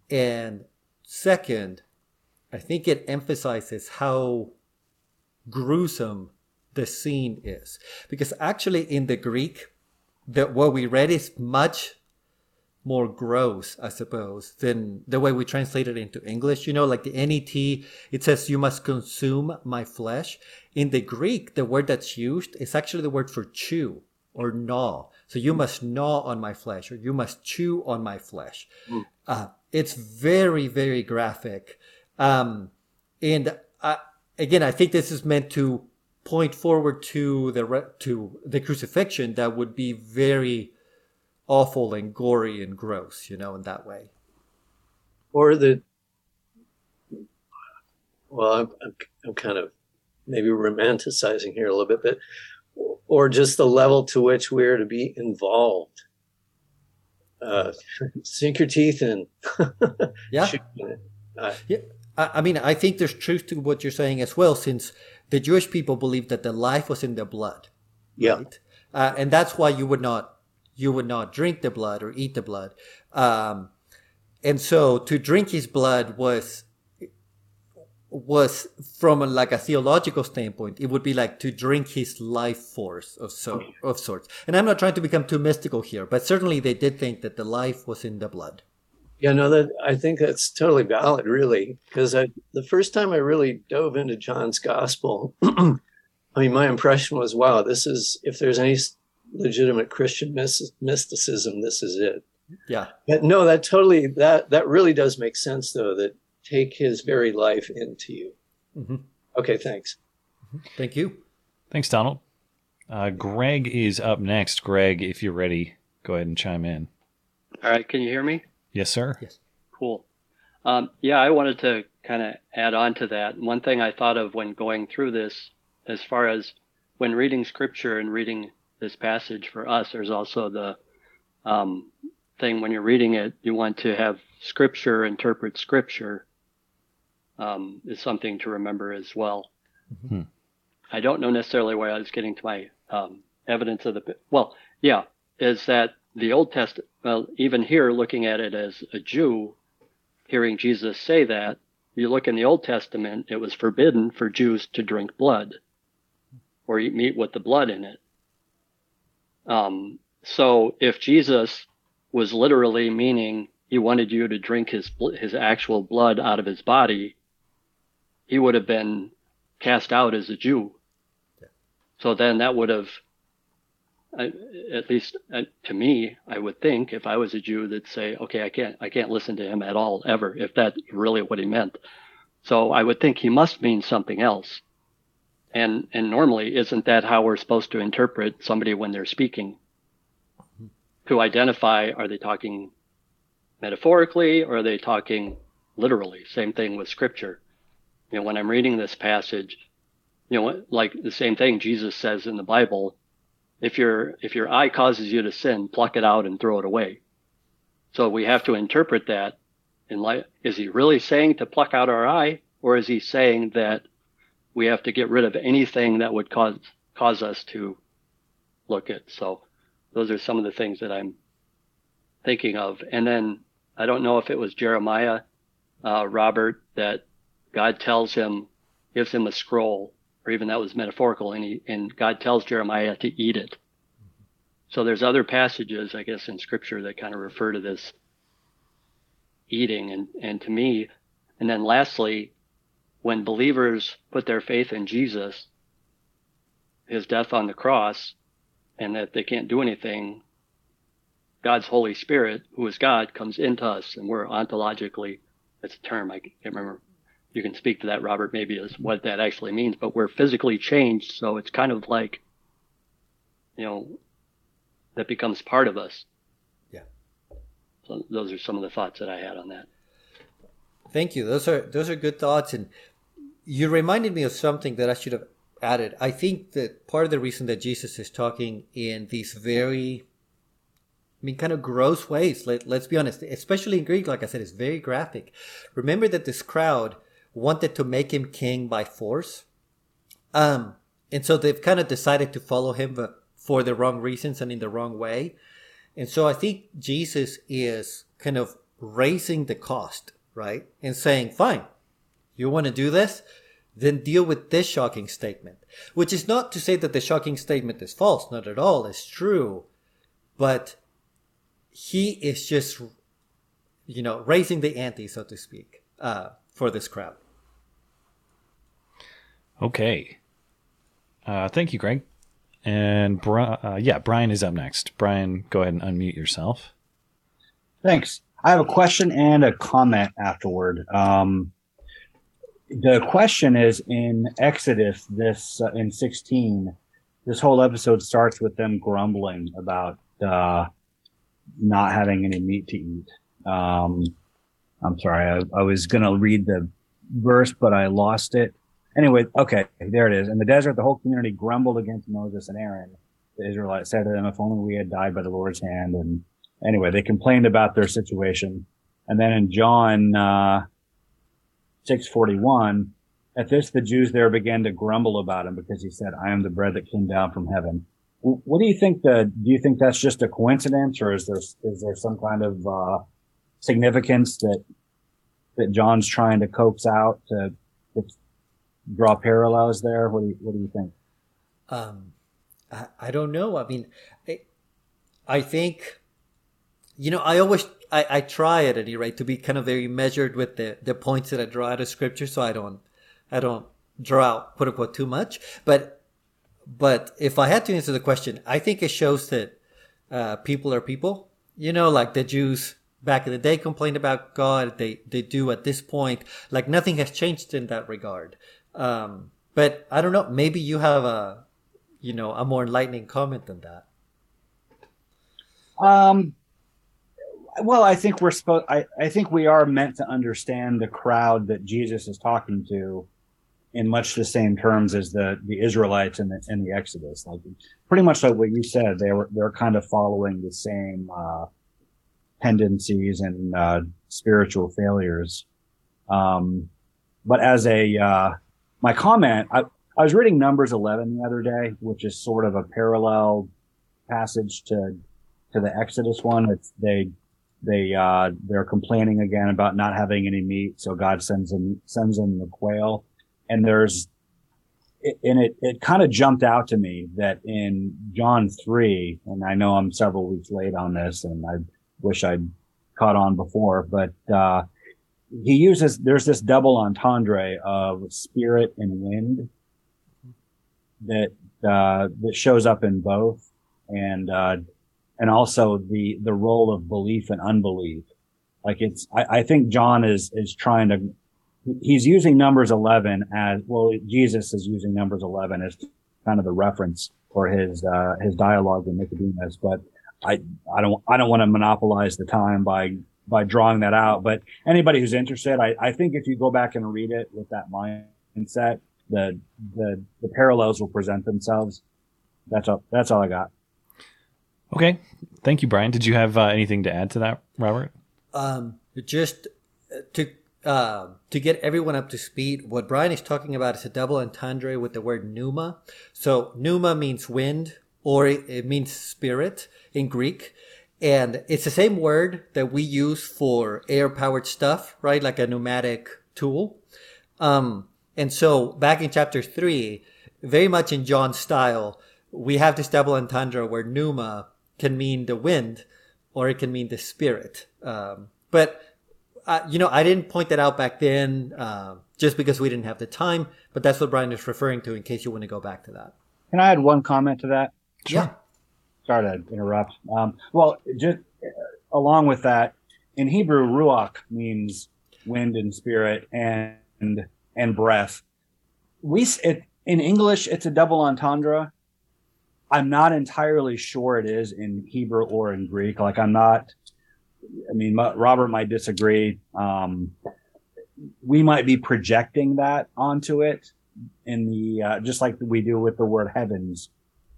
and second, I think it emphasizes how gruesome the scene is, because actually in the Greek, that what we read is much more gross, I suppose, than the way we translate it into English. You know, like the NET, it says, you must consume my flesh. In the Greek, the word that's used is actually the word for chew or gnaw. So you must gnaw on my flesh or you must chew on my flesh. Mm. Uh, it's very, very graphic. Um, and I, again, I think this is meant to point forward to the, to the crucifixion that would be very, awful and gory and gross, you know, in that way. Or the, well, I'm, I'm, I'm kind of maybe romanticizing here a little bit, but, or just the level to which we're to be involved. Uh, sink your teeth in. yeah. Uh, yeah. I mean, I think there's truth to what you're saying as well, since the Jewish people believed that the life was in their blood. Yeah. Right? Uh, and that's why you would not you would not drink the blood or eat the blood. Um, and so to drink his blood was was from a, like a theological standpoint, it would be like to drink his life force of so of sorts. And I'm not trying to become too mystical here, but certainly they did think that the life was in the blood. Yeah, no, that I think that's totally valid, really, because the first time I really dove into John's gospel, I mean, my impression was, wow, this is if there's any legitimate Christian mysticism, this is it. Yeah. But no, that totally that that really does make sense though. That take his very life into you. Mm-hmm. Okay, thanks. Mm-hmm. Thank you. Thanks, Donald. Uh, Greg is up next. Greg, if you're ready, go ahead and chime in. All right, can you hear me? Yes, sir. Yes. Cool. Um, yeah, I wanted to kind of add on to that. One thing I thought of when going through this, as far as when reading scripture and reading this passage for us, there's also the um, thing when you're reading it, you want to have scripture interpret scripture um, is something to remember as well. Mm-hmm. I don't know necessarily where I was getting to my um, evidence of the well, yeah, is that the Old Testament? Well, even here, looking at it as a Jew, hearing Jesus say that, you look in the Old Testament, it was forbidden for Jews to drink blood or eat meat with the blood in it. Um, so if Jesus was literally meaning he wanted you to drink his his actual blood out of his body, he would have been cast out as a Jew. So then that would have, at least uh, to me, I would think if I was a Jew, that say, okay, I can't I can't listen to him at all ever if that's really what he meant. So I would think he must mean something else. And and normally, isn't that how we're supposed to interpret somebody when they're speaking? To identify, are they talking metaphorically or are they talking literally? Same thing with scripture. You know, when I'm reading this passage, you know, like the same thing Jesus says in the Bible, if your if your eye causes you to sin, pluck it out and throw it away. So we have to interpret that in light. Is he really saying to pluck out our eye, or is he saying that we have to get rid of anything that would cause cause us to look at. So those are some of the things that I'm thinking of. And then I don't know if it was Jeremiah, uh, Robert, that God tells him, gives him a scroll, or even that was metaphorical, and he, and God tells Jeremiah to eat it. So there's other passages, I guess, in Scripture that kind of refer to this eating, and and to me, and then lastly, when believers put their faith in Jesus, his death on the cross and that they can't do anything, God's Holy Spirit, who is God, comes into us and we're ontologically, that's a term, I can't remember. You can speak to that, Robert, maybe as what that actually means, but we're physically changed. So it's kind of like, you know, that becomes part of us. Yeah. So those are some of the thoughts that I had on that. Thank you. Those are those are good thoughts, and you reminded me of something that I should have added. I think that part of the reason that Jesus is talking in these very, I mean, kind of gross ways. Let, let's be honest, especially in Greek, like I said, it's very graphic. Remember that this crowd wanted to make him king by force, um, and so they've kind of decided to follow him, but for the wrong reasons and in the wrong way. And so I think Jesus is kind of raising the cost right? And saying, fine, you want to do this? Then deal with this shocking statement. Which is not to say that the shocking statement is false, not at all. It's true. But he is just, you know, raising the ante, so to speak, uh, for this crowd. Okay. Uh, thank you, Greg. And uh, yeah, Brian is up next. Brian, go ahead and unmute yourself. Thanks. I have a question and a comment afterward. Um, the question is in Exodus, this uh, in 16, this whole episode starts with them grumbling about uh, not having any meat to eat. Um, I'm sorry, I, I was going to read the verse, but I lost it. Anyway, okay, there it is. In the desert, the whole community grumbled against Moses and Aaron. The Israelites said to them, If only we had died by the Lord's hand and anyway, they complained about their situation. And then in John uh, 641, at this, the Jews there began to grumble about him because he said, I am the bread that came down from heaven. What do you think the, do you think that's just a coincidence or is there, is there some kind of, uh, significance that, that John's trying to coax out to, to draw parallels there? What do you, what do you think? Um, I, I don't know. I mean, I, I think you know, I always I, I try at any rate to be kind of very measured with the, the points that I draw out of scripture, so I don't I don't draw out quote unquote too much. But but if I had to answer the question, I think it shows that uh, people are people. You know, like the Jews back in the day complained about God. They they do at this point. Like nothing has changed in that regard. Um, but I don't know. Maybe you have a you know a more enlightening comment than that. Um, well, I think we're supposed. I, I think we are meant to understand the crowd that Jesus is talking to, in much the same terms as the the Israelites in the in the Exodus. Like pretty much like what you said, they were they're kind of following the same uh, tendencies and uh, spiritual failures. Um, but as a uh, my comment, I, I was reading Numbers eleven the other day, which is sort of a parallel passage to to the Exodus one. It's they they uh, they're complaining again about not having any meat, so God sends them sends them the quail. And there's and it it kind of jumped out to me that in John three, and I know I'm several weeks late on this, and I wish I'd caught on before, but uh, he uses there's this double entendre of spirit and wind that uh, that shows up in both, and uh, and also the the role of belief and unbelief. Like it's, I, I think John is is trying to, he's using numbers eleven as well. Jesus is using numbers eleven as kind of the reference for his uh, his dialogue with Nicodemus. But I I don't I don't want to monopolize the time by by drawing that out. But anybody who's interested, I, I think if you go back and read it with that mindset, the the the parallels will present themselves. That's all. That's all I got. Okay. Thank you, Brian. Did you have uh, anything to add to that, Robert? Um, just to uh, to get everyone up to speed, what Brian is talking about is a double entendre with the word pneuma. So pneuma means wind, or it, it means spirit in Greek, and it's the same word that we use for air-powered stuff, right? Like a pneumatic tool. Um, and so back in chapter three, very much in John's style, we have this double entendre where pneuma can mean the wind or it can mean the spirit. Um, but, uh, you know, I didn't point that out back then uh, just because we didn't have the time, but that's what Brian is referring to in case you want to go back to that. can I add one comment to that? Yeah. Sorry to interrupt. Um, well, just uh, along with that, in Hebrew, ruach means wind and spirit and and breath. We it, in English, it's a double entendre. I'm not entirely sure it is in Hebrew or in Greek. Like I'm not. I mean, Robert might disagree. Um, we might be projecting that onto it in the uh, just like we do with the word heavens.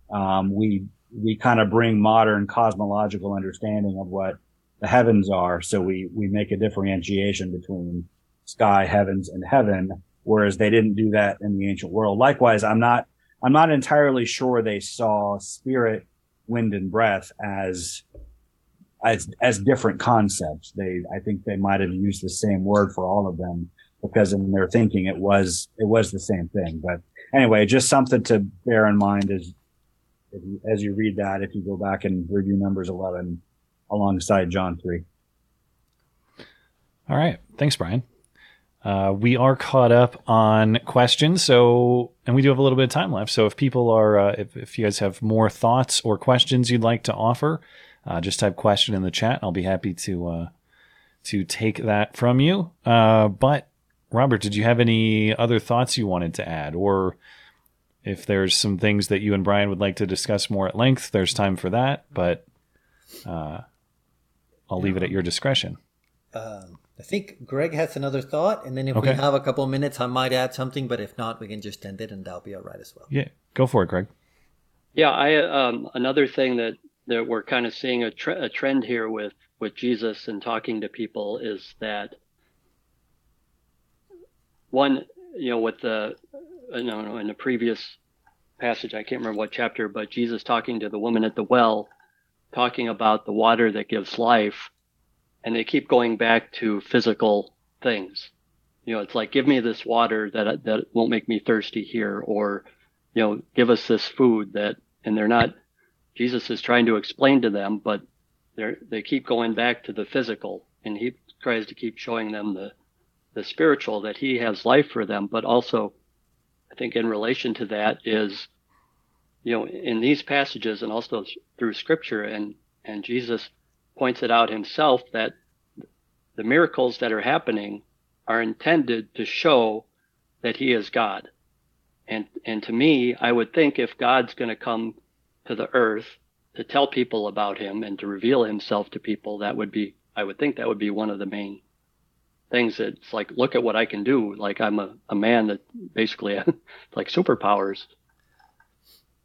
Um, we we kind of bring modern cosmological understanding of what the heavens are. So we we make a differentiation between sky, heavens, and heaven, whereas they didn't do that in the ancient world. Likewise, I'm not I'm not entirely sure they saw spirit, wind, and breath as as as different concepts. They I think they might have used the same word for all of them because in their thinking it was it was the same thing. But anyway, just something to bear in mind as as you read that if you go back and review Numbers 11 alongside John 3. All right, thanks, Brian. Uh, we are caught up on questions, so and we do have a little bit of time left. So if people are, uh, if, if you guys have more thoughts or questions you'd like to offer, uh, just type question in the chat. I'll be happy to uh, to take that from you. Uh, but Robert, did you have any other thoughts you wanted to add, or if there's some things that you and Brian would like to discuss more at length, there's time for that. But uh, I'll leave it at your discretion. Um, I think Greg has another thought, and then if Okay. we have a couple minutes, I might add something. But if not, we can just end it, and that'll be all right as well. Yeah, go for it, Greg. Yeah, I um, another thing that that we're kind of seeing a, tre- a trend here with with Jesus and talking to people is that one, you know, with the uh, no, no, in the previous passage, I can't remember what chapter, but Jesus talking to the woman at the well, talking about the water that gives life, and they keep going back to physical things. You know, it's like give me this water that that won't make me thirsty here, or you know, give us this food that, and they're not. Jesus is trying to explain to them, but they they keep going back to the physical, and he tries to keep showing them the the spiritual that he has life for them, but also, I think in relation to that is, you know, in these passages and also through Scripture, and and Jesus points it out himself that the miracles that are happening are intended to show that he is God. And and to me, I would think if God's going to come to the earth to tell people about him and to reveal himself to people, that would be I would think that would be one of the main things that's like look at what I can do. Like I'm a, a man that basically like superpowers.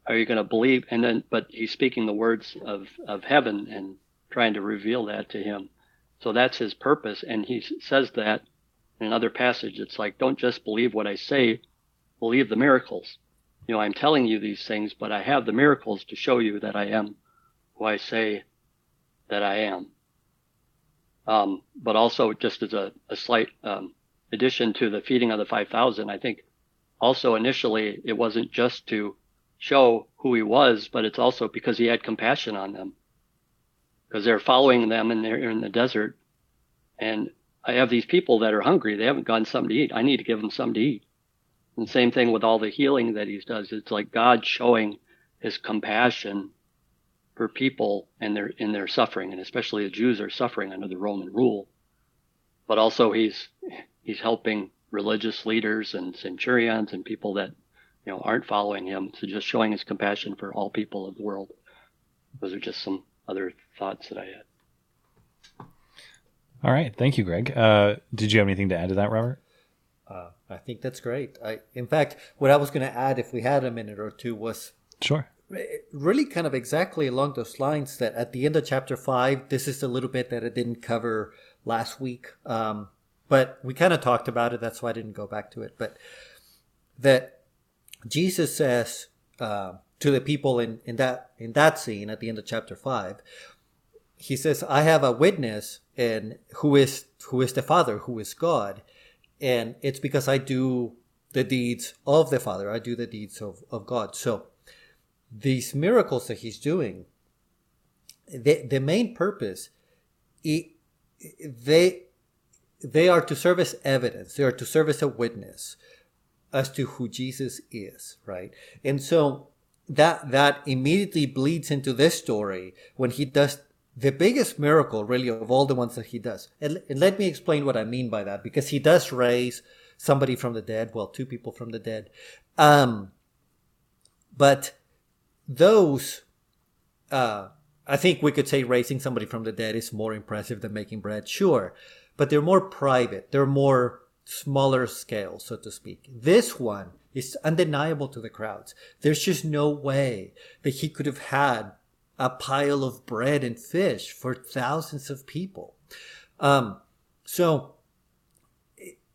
Are you going to believe? And then, but he's speaking the words of, of heaven and trying to reveal that to him. So that's his purpose. And he says that in another passage. It's like, don't just believe what I say, believe the miracles. You know, I'm telling you these things, but I have the miracles to show you that I am who I say that I am. Um, but also, just as a, a slight um, addition to the feeding of the 5,000, I think also initially it wasn't just to show who he was, but it's also because he had compassion on them. Because they're following them and they're in the desert. And I have these people that are hungry. They haven't gotten something to eat. I need to give them something to eat. And same thing with all the healing that he does. It's like God showing his compassion for people and their in their suffering, and especially the Jews are suffering under the Roman rule. But also he's he's helping religious leaders and centurions and people that you know aren't following him. So just showing his compassion for all people of the world. Those are just some other thoughts that I had. All right, thank you, Greg. Uh, did you have anything to add to that, Robert? Uh, I think that's great. I, in fact, what I was going to add, if we had a minute or two, was Sure. Really kind of exactly along those lines that at the end of chapter five, this is a little bit that I didn't cover last week. Um, but we kind of talked about it. That's why I didn't go back to it. But that Jesus says uh, to the people in, in that in that scene at the end of chapter five, he says, "I have a witness, and who is who is the Father, who is God, and it's because I do the deeds of the Father. I do the deeds of, of God." So these miracles that he's doing, the, the main purpose, it, they they are to serve as evidence. They are to serve as a witness as to who Jesus is, right? And so that that immediately bleeds into this story when he does the biggest miracle really of all the ones that he does. And, and let me explain what I mean by that because he does raise somebody from the dead, well, two people from the dead. Um, but those, uh, I think we could say raising somebody from the dead is more impressive than making bread, sure, but they're more private. They're more smaller scale, so to speak. This one is undeniable to the crowds. There's just no way that he could have had a pile of bread and fish for thousands of people. Um, so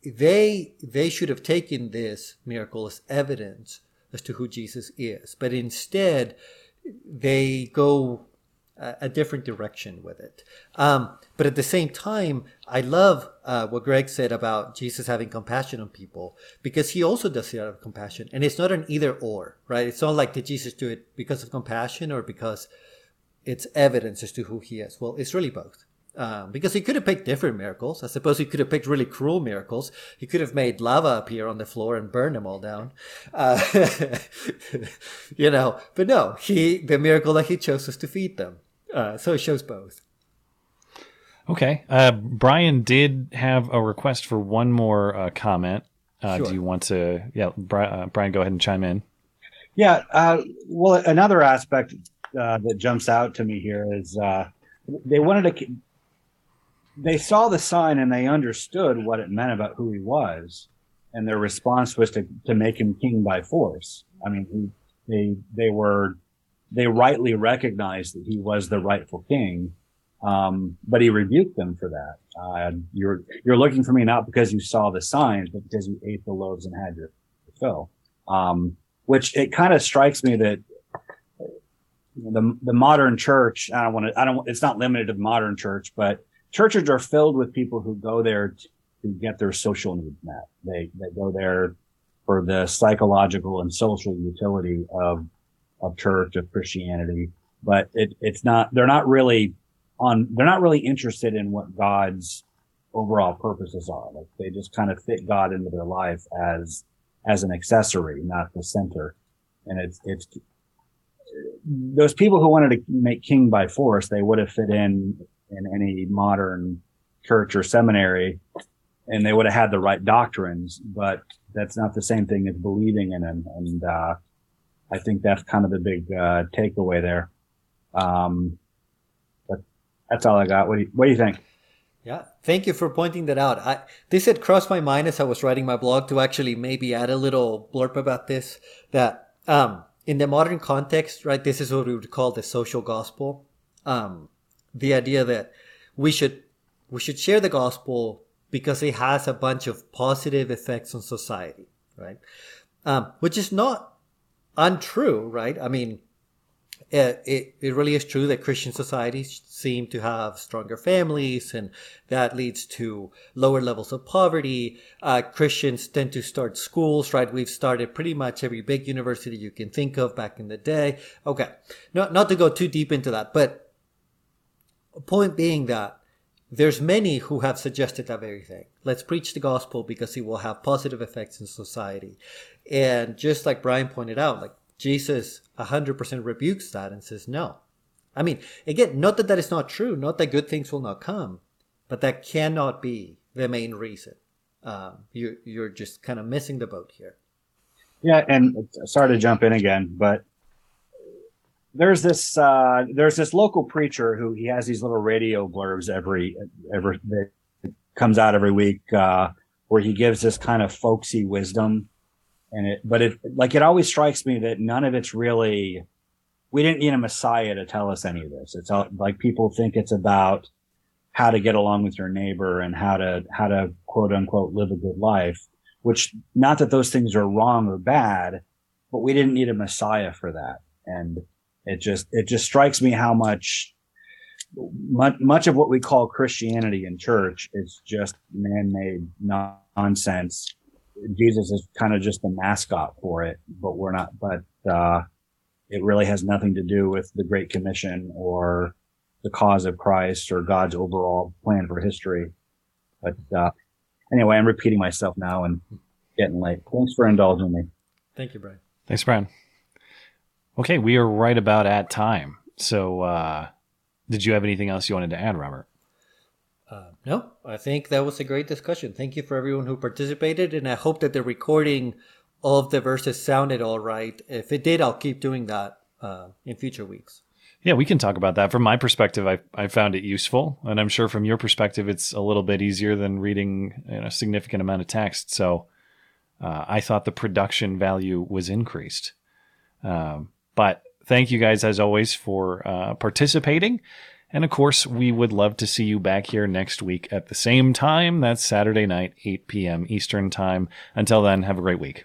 they they should have taken this miracle as evidence as to who Jesus is, but instead they go a, a different direction with it. Um, but at the same time, I love uh, what Greg said about Jesus having compassion on people because he also does it out of compassion, and it's not an either or, right? It's not like did Jesus do it because of compassion or because it's evidence as to who he is. Well, it's really both. Um, because he could have picked different miracles. I suppose he could have picked really cruel miracles. He could have made lava appear on the floor and burn them all down. Uh, you know, but no, he, the miracle that he chose was to feed them. Uh, so it shows both. Okay. Uh, Brian did have a request for one more uh, comment. Uh, Sure. Do you want to, yeah, Bri- uh, Brian, go ahead and chime in. Yeah. Uh, well, another aspect uh, that jumps out to me here is uh, they wanted to. They saw the sign and they understood what it meant about who he was, and their response was to to make him king by force. I mean, he, they they were they rightly recognized that he was the rightful king, um, but he rebuked them for that. Uh, you're you're looking for me not because you saw the signs, but because you ate the loaves and had your fill. Um, which it kind of strikes me that the the modern church I don't want to I don't it's not limited to the modern church but churches are filled with people who go there to, get their social needs met. They they go there for the psychological and social utility of of church of Christianity. But it it's not they're not really on they're not really interested in what God's overall purposes are. Like they just kind of fit God into their life as as an accessory not the center. And it's it's those people who wanted to make king by force, they would have fit in in any modern church or seminary and they would have had the right doctrines, but that's not the same thing as believing in them. And, uh, I think that's kind of the big, uh, takeaway there. Um, but that's all I got. What do you, what do you think? Yeah, thank you for pointing that out. I, this had crossed my mind as I was writing my blog to actually maybe add a little blurb about this. That um, in the modern context, right, this is what we would call the social gospel. Um, the idea that we should we should share the gospel because it has a bunch of positive effects on society, right? Um, which is not untrue, right? I mean, it, it, it really is true that Christian societies seem to have stronger families, and that leads to lower levels of poverty. Uh, Christians tend to start schools, right? We've started pretty much every big university you can think of back in the day. Okay, not not to go too deep into that, but point being that there's many who have suggested that very thing. Let's preach the gospel because it will have positive effects in society. And just like Brian pointed out, like Jesus 100% rebukes that and says no. I mean, again, not that that is not true, not that good things will not come, but that cannot be the main reason. Um, you, you're just kind of missing the boat here. Yeah, and sorry to jump in again, but there's this uh, there's this local preacher who he has these little radio blurbs every every that comes out every week uh, where he gives this kind of folksy wisdom, and it but it like it always strikes me that none of it's really we didn't need a messiah to tell us any of this. It's all, like people think it's about how to get along with your neighbor and how to how to quote unquote live a good life which not that those things are wrong or bad but we didn't need a messiah for that and it just it just strikes me how much much, much of what we call christianity in church is just man-made nonsense jesus is kind of just the mascot for it but we're not but uh it really has nothing to do with the great commission or the cause of Christ or God's overall plan for history. But uh, anyway, I'm repeating myself now and getting late. Thanks for indulging me. Thank you, Brian. Thanks, Brian. Okay, we are right about at time. So, uh, did you have anything else you wanted to add, Robert? Uh, no, I think that was a great discussion. Thank you for everyone who participated, and I hope that the recording of the verses sounded all right. If it did, I'll keep doing that uh, in future weeks. Yeah, we can talk about that. From my perspective, I, I found it useful, and I'm sure from your perspective, it's a little bit easier than reading you know, a significant amount of text. So uh, I thought the production value was increased. Um, but thank you guys, as always, for uh, participating. And of course, we would love to see you back here next week at the same time. That's Saturday night, 8 p.m. Eastern Time. Until then, have a great week.